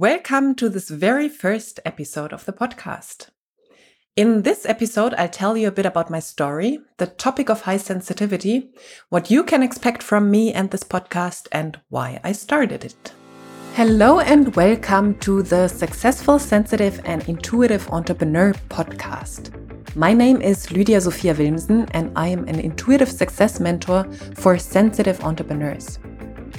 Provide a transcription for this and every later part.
Welcome to this very first episode of the podcast. In this episode, I'll tell you a bit about my story, the topic of high sensitivity, what you can expect from me and this podcast, and why I started it. Hello, and welcome to the Successful, Sensitive, and Intuitive Entrepreneur podcast. My name is Lydia Sophia Wilmsen, and I am an intuitive success mentor for sensitive entrepreneurs.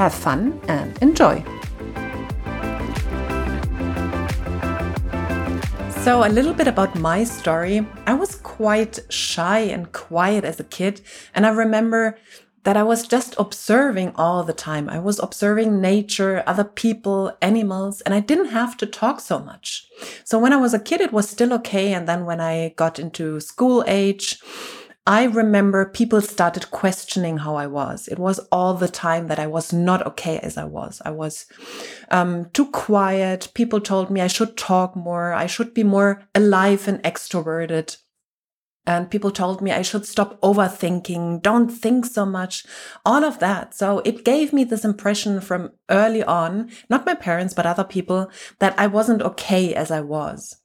Have fun and enjoy. So, a little bit about my story. I was quite shy and quiet as a kid, and I remember that I was just observing all the time. I was observing nature, other people, animals, and I didn't have to talk so much. So when I was a kid, it was still okay. And then when I got into school age, I remember people started questioning how I was. It was all the time that I was not okay as I was. I was um, too quiet. People told me I should talk more. I should be more alive and extroverted. And people told me I should stop overthinking, don't think so much, all of that. So it gave me this impression from early on, not my parents, but other people, that I wasn't okay as I was.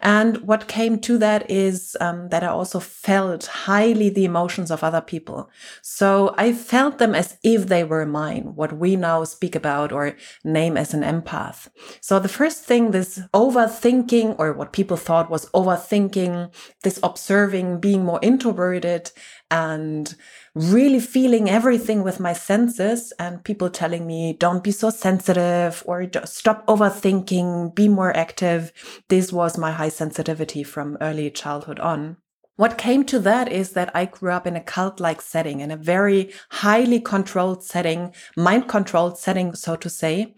And what came to that is um, that I also felt highly the emotions of other people. So I felt them as if they were mine, what we now speak about or name as an empath. So the first thing, this overthinking, or what people thought was overthinking, this observing, being more introverted, and really feeling everything with my senses and people telling me don't be so sensitive or stop overthinking be more active. This was my high sensitivity from early childhood on what came to that is that I grew up in a cult like setting, in a very highly controlled setting, mind controlled setting, so to say.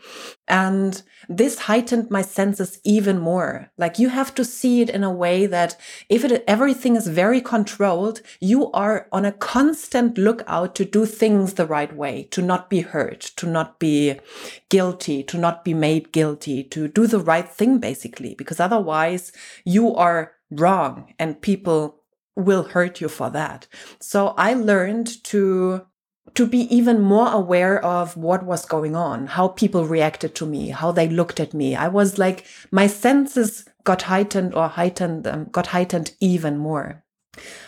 And this heightened my senses even more. Like you have to see it in a way that if it, everything is very controlled, you are on a constant lookout to do things the right way, to not be hurt, to not be guilty, to not be made guilty, to do the right thing, basically, because otherwise you are wrong and people will hurt you for that. So I learned to to be even more aware of what was going on, how people reacted to me, how they looked at me. I was like my senses got heightened or heightened um, got heightened even more.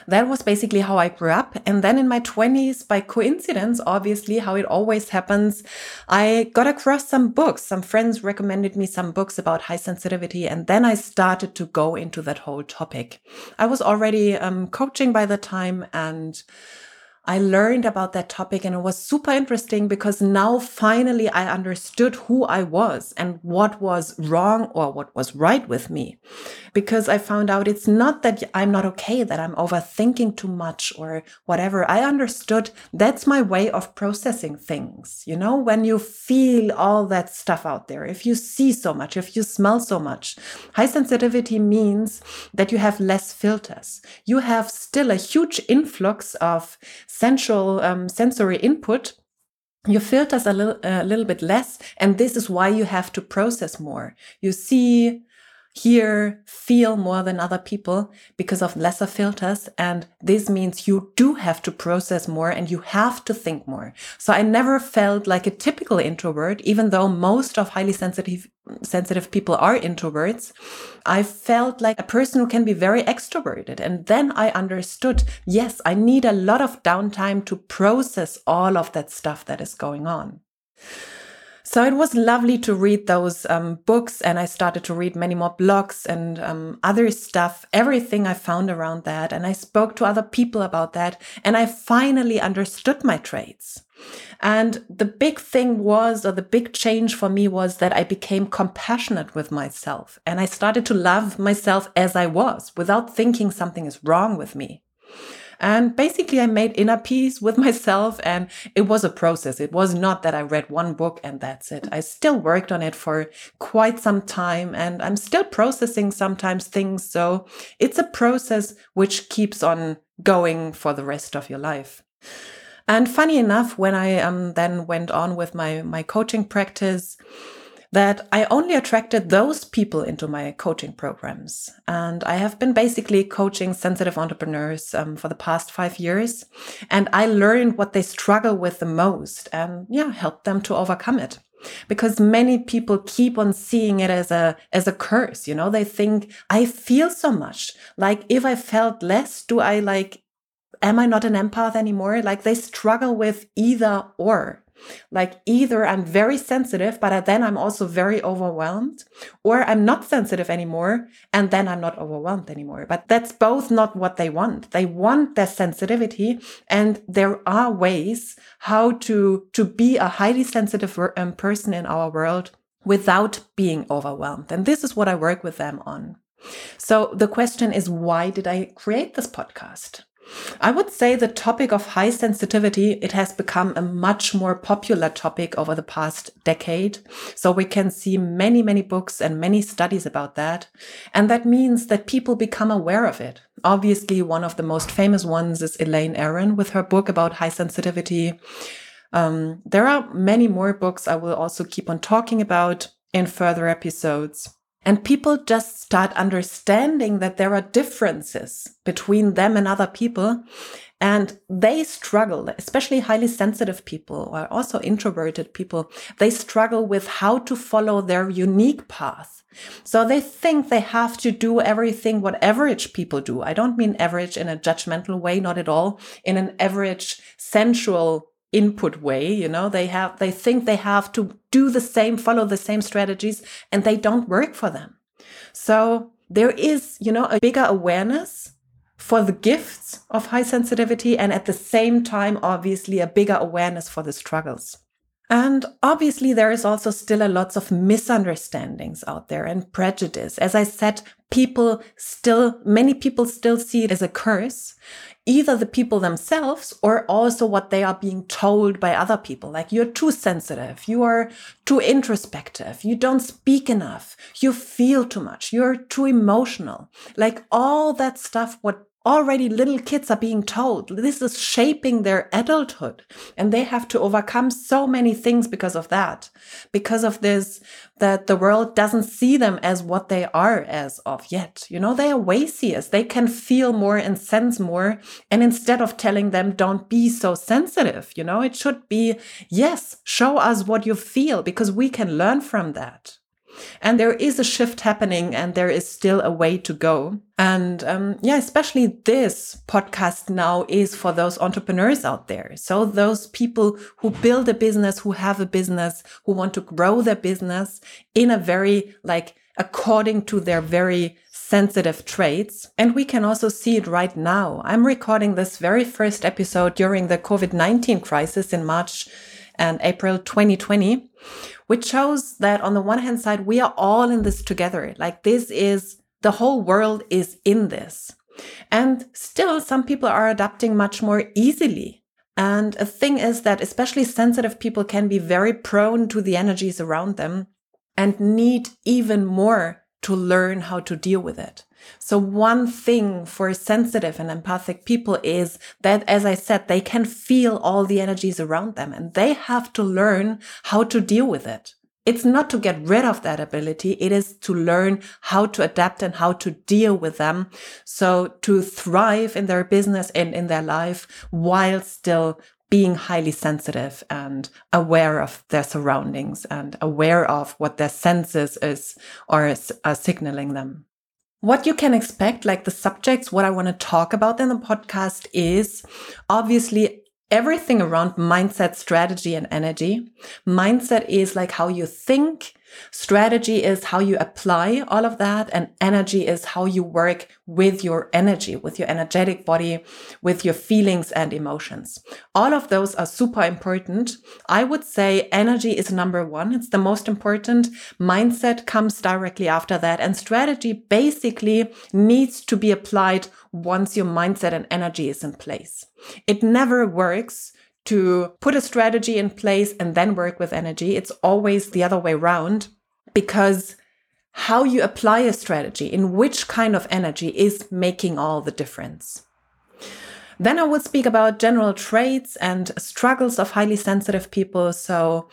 That was basically how I grew up. And then in my 20s, by coincidence, obviously, how it always happens, I got across some books. Some friends recommended me some books about high sensitivity. And then I started to go into that whole topic. I was already um, coaching by the time and I learned about that topic and it was super interesting because now finally I understood who I was and what was wrong or what was right with me. Because I found out it's not that I'm not okay, that I'm overthinking too much or whatever. I understood that's my way of processing things. You know, when you feel all that stuff out there, if you see so much, if you smell so much, high sensitivity means that you have less filters. You have still a huge influx of central um, sensory input, your filters a little, a little bit less. And this is why you have to process more. You see, hear, feel more than other people because of lesser filters. And this means you do have to process more and you have to think more. So I never felt like a typical introvert, even though most of highly sensitive sensitive people are introverts, I felt like a person who can be very extroverted. And then I understood, yes, I need a lot of downtime to process all of that stuff that is going on. So it was lovely to read those um, books, and I started to read many more blogs and um, other stuff, everything I found around that. And I spoke to other people about that, and I finally understood my traits. And the big thing was, or the big change for me was that I became compassionate with myself and I started to love myself as I was without thinking something is wrong with me. And basically, I made inner peace with myself, and it was a process. It was not that I read one book and that's it. I still worked on it for quite some time, and I'm still processing sometimes things. So it's a process which keeps on going for the rest of your life. And funny enough, when I um, then went on with my my coaching practice, that I only attracted those people into my coaching programs. And I have been basically coaching sensitive entrepreneurs um, for the past five years. And I learned what they struggle with the most and yeah, help them to overcome it. Because many people keep on seeing it as a, as a curse. You know, they think I feel so much. Like if I felt less, do I like, am I not an empath anymore? Like they struggle with either or. Like either I'm very sensitive, but then I'm also very overwhelmed, or I'm not sensitive anymore, and then I'm not overwhelmed anymore. But that's both not what they want. They want their sensitivity, and there are ways how to, to be a highly sensitive um, person in our world without being overwhelmed. And this is what I work with them on. So the question is, why did I create this podcast? I would say the topic of high sensitivity, it has become a much more popular topic over the past decade. So we can see many, many books and many studies about that. And that means that people become aware of it. Obviously, one of the most famous ones is Elaine Aron with her book about high sensitivity. Um, there are many more books I will also keep on talking about in further episodes. And people just start understanding that there are differences between them and other people. And they struggle, especially highly sensitive people or also introverted people. They struggle with how to follow their unique path. So they think they have to do everything what average people do. I don't mean average in a judgmental way, not at all. In an average sensual input way you know? They have they think they have to do the same follow the same strategies and they don't work for them. So there is you know a bigger awareness for the gifts of high sensitivity and at the same time obviously a bigger awareness for the struggles and obviously, there is also still a lots of misunderstandings out there and prejudice. As I said, people still, many people still see it as a curse either the people themselves or also what they are being told by other people. Like you're too sensitive, you are too introspective, you don't speak enough, you feel too much, you're too emotional. Like all that stuff, what already little kids are being told this is shaping their adulthood. And they have to overcome so many things because of that. Because of this that the world doesn't see them as what they are as of yet. You know they are way they can feel more and sense more. And instead of telling them don't be so sensitive you know it should be yes show us what you feel because we can learn from that and there is a shift happening and there is still a way to go. And um, yeah, especially this podcast now is for those entrepreneurs out there. So those people who build a business, who have a business, who want to grow their business in a very like according to their very sensitive traits. And we can also see it right now. I'm recording this very first episode during the COVID 19 crisis in March and April 2020 which shows that on the one hand side, we are all in this together. Like this is the whole world is in this. And still, some people are adapting much more easily. And a thing is that especially sensitive people can be very prone to the energies around them and need even more to learn how to deal with it. So one thing for sensitive and empathic people is that, as I said, they can feel all the energies around them and they have to learn how to deal with it. It's not to get rid of that ability. It is to learn how to adapt and how to deal with them. So to thrive in their business and in their life while still being highly sensitive and aware of their surroundings and aware of what their senses is or is, are signaling them. What you can expect, like the subjects, what I want to talk about in the podcast is obviously everything around mindset, strategy, and energy. Mindset is like how you think, Strategy is how you apply all of that, and energy is how you work with your energy, with your energetic body, with your feelings and emotions. All of those are super important. I would say energy is number one. It's the most important. Mindset comes directly after that. And strategy basically needs to be applied once your mindset and energy is in place. It never works to put a strategy in place and then work with energy. It's always the other way around because how you apply a strategy in which kind of energy is making all the difference. Then I will speak about general traits and struggles of highly sensitive people. So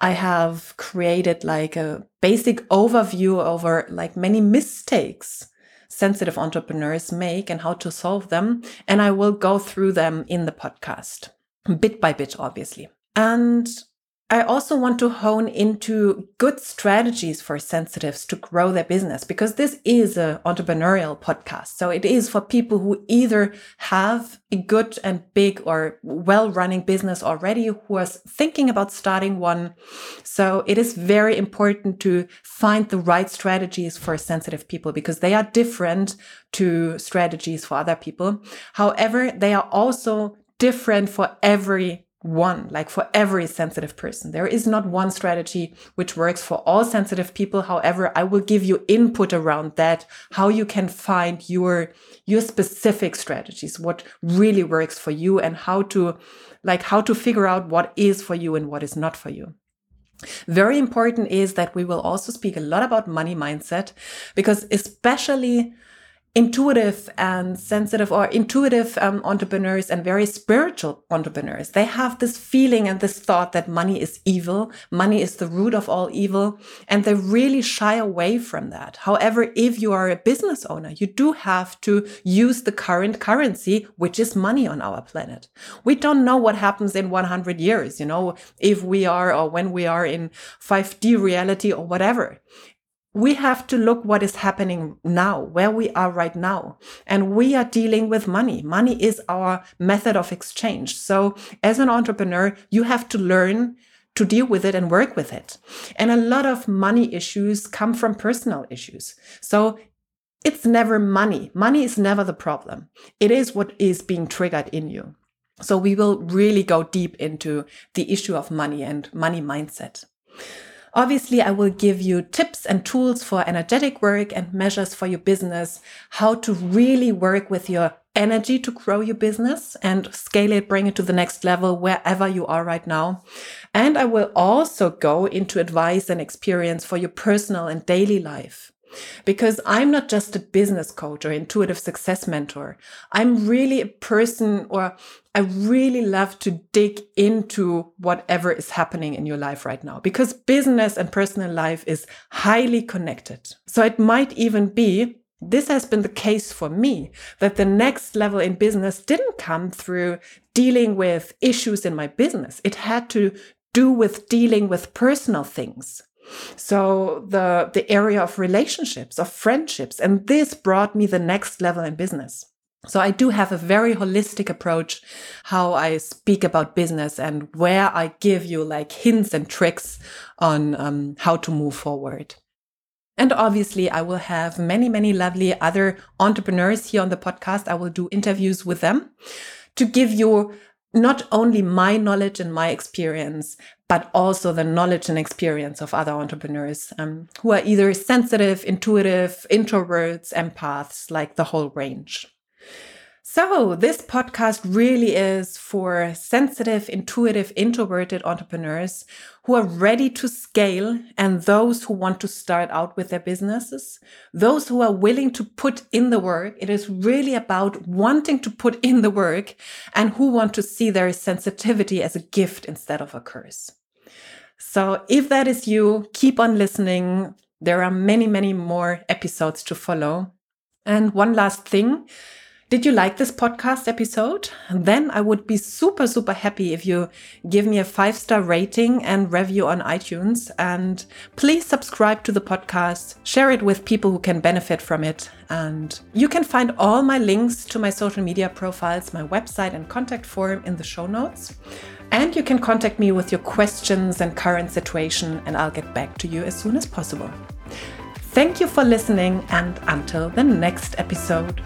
I have created like a basic overview over like many mistakes sensitive entrepreneurs make and how to solve them. And I will go through them in the podcast bit by bit, obviously. And I also want to hone into good strategies for sensitives to grow their business because this is an entrepreneurial podcast. So it is for people who either have a good and big or well running business already, who are thinking about starting one. So it is very important to find the right strategies for sensitive people because they are different to strategies for other people. However, they are also different for every one, like for every sensitive person. There is not one strategy which works for all sensitive people. However, I will give you input around that, how you can find your, your specific strategies, what really works for you and how to, like, how to figure out what is for you and what is not for you. Very important is that we will also speak a lot about money mindset because especially intuitive and sensitive or intuitive um, entrepreneurs and very spiritual entrepreneurs. They have this feeling and this thought that money is evil money is the root of all evil and they really shy away from that. However if you are a business owner you do have to use the current currency which is money on our planet. We don't know what happens in 100 years you know if we are or when we are in 5d reality or whatever we have to look what is happening now, where we are right now. And we are dealing with money. Money is our method of exchange. So as an entrepreneur, you have to learn to deal with it and work with it. And a lot of money issues come from personal issues. So it's never money. Money is never the problem. It is what is being triggered in you. So we will really go deep into the issue of money and money mindset. Obviously, I will give you tips and tools for energetic work and measures for your business, how to really work with your energy to grow your business and scale it, bring it to the next level wherever you are right now. And I will also go into advice and experience for your personal and daily life. Because I'm not just a business coach or intuitive success mentor. I'm really a person or I really love to dig into whatever is happening in your life right now because business and personal life is highly connected. So it might even be this has been the case for me that the next level in business didn't come through dealing with issues in my business. It had to do with dealing with personal things. So the, the area of relationships, of friendships, and this brought me the next level in business. So I do have a very holistic approach how I speak about business and where I give you like hints and tricks on um, how to move forward. And obviously, I will have many, many lovely other entrepreneurs here on the podcast. I will do interviews with them to give you not only my knowledge and my experience, but also the knowledge and experience of other entrepreneurs um, who are either sensitive, intuitive, introverts, empaths, like the whole range. So, this podcast really is for sensitive, intuitive, introverted entrepreneurs who are ready to scale and those who want to start out with their businesses, those who are willing to put in the work. It is really about wanting to put in the work and who want to see their sensitivity as a gift instead of a curse. So, if that is you, keep on listening. There are many, many more episodes to follow. And one last thing. Did you like this podcast episode? Then I would be super, super happy if you give me a five star rating and review on iTunes. And please subscribe to the podcast, share it with people who can benefit from it. And you can find all my links to my social media profiles, my website, and contact form in the show notes. And you can contact me with your questions and current situation, and I'll get back to you as soon as possible. Thank you for listening, and until the next episode.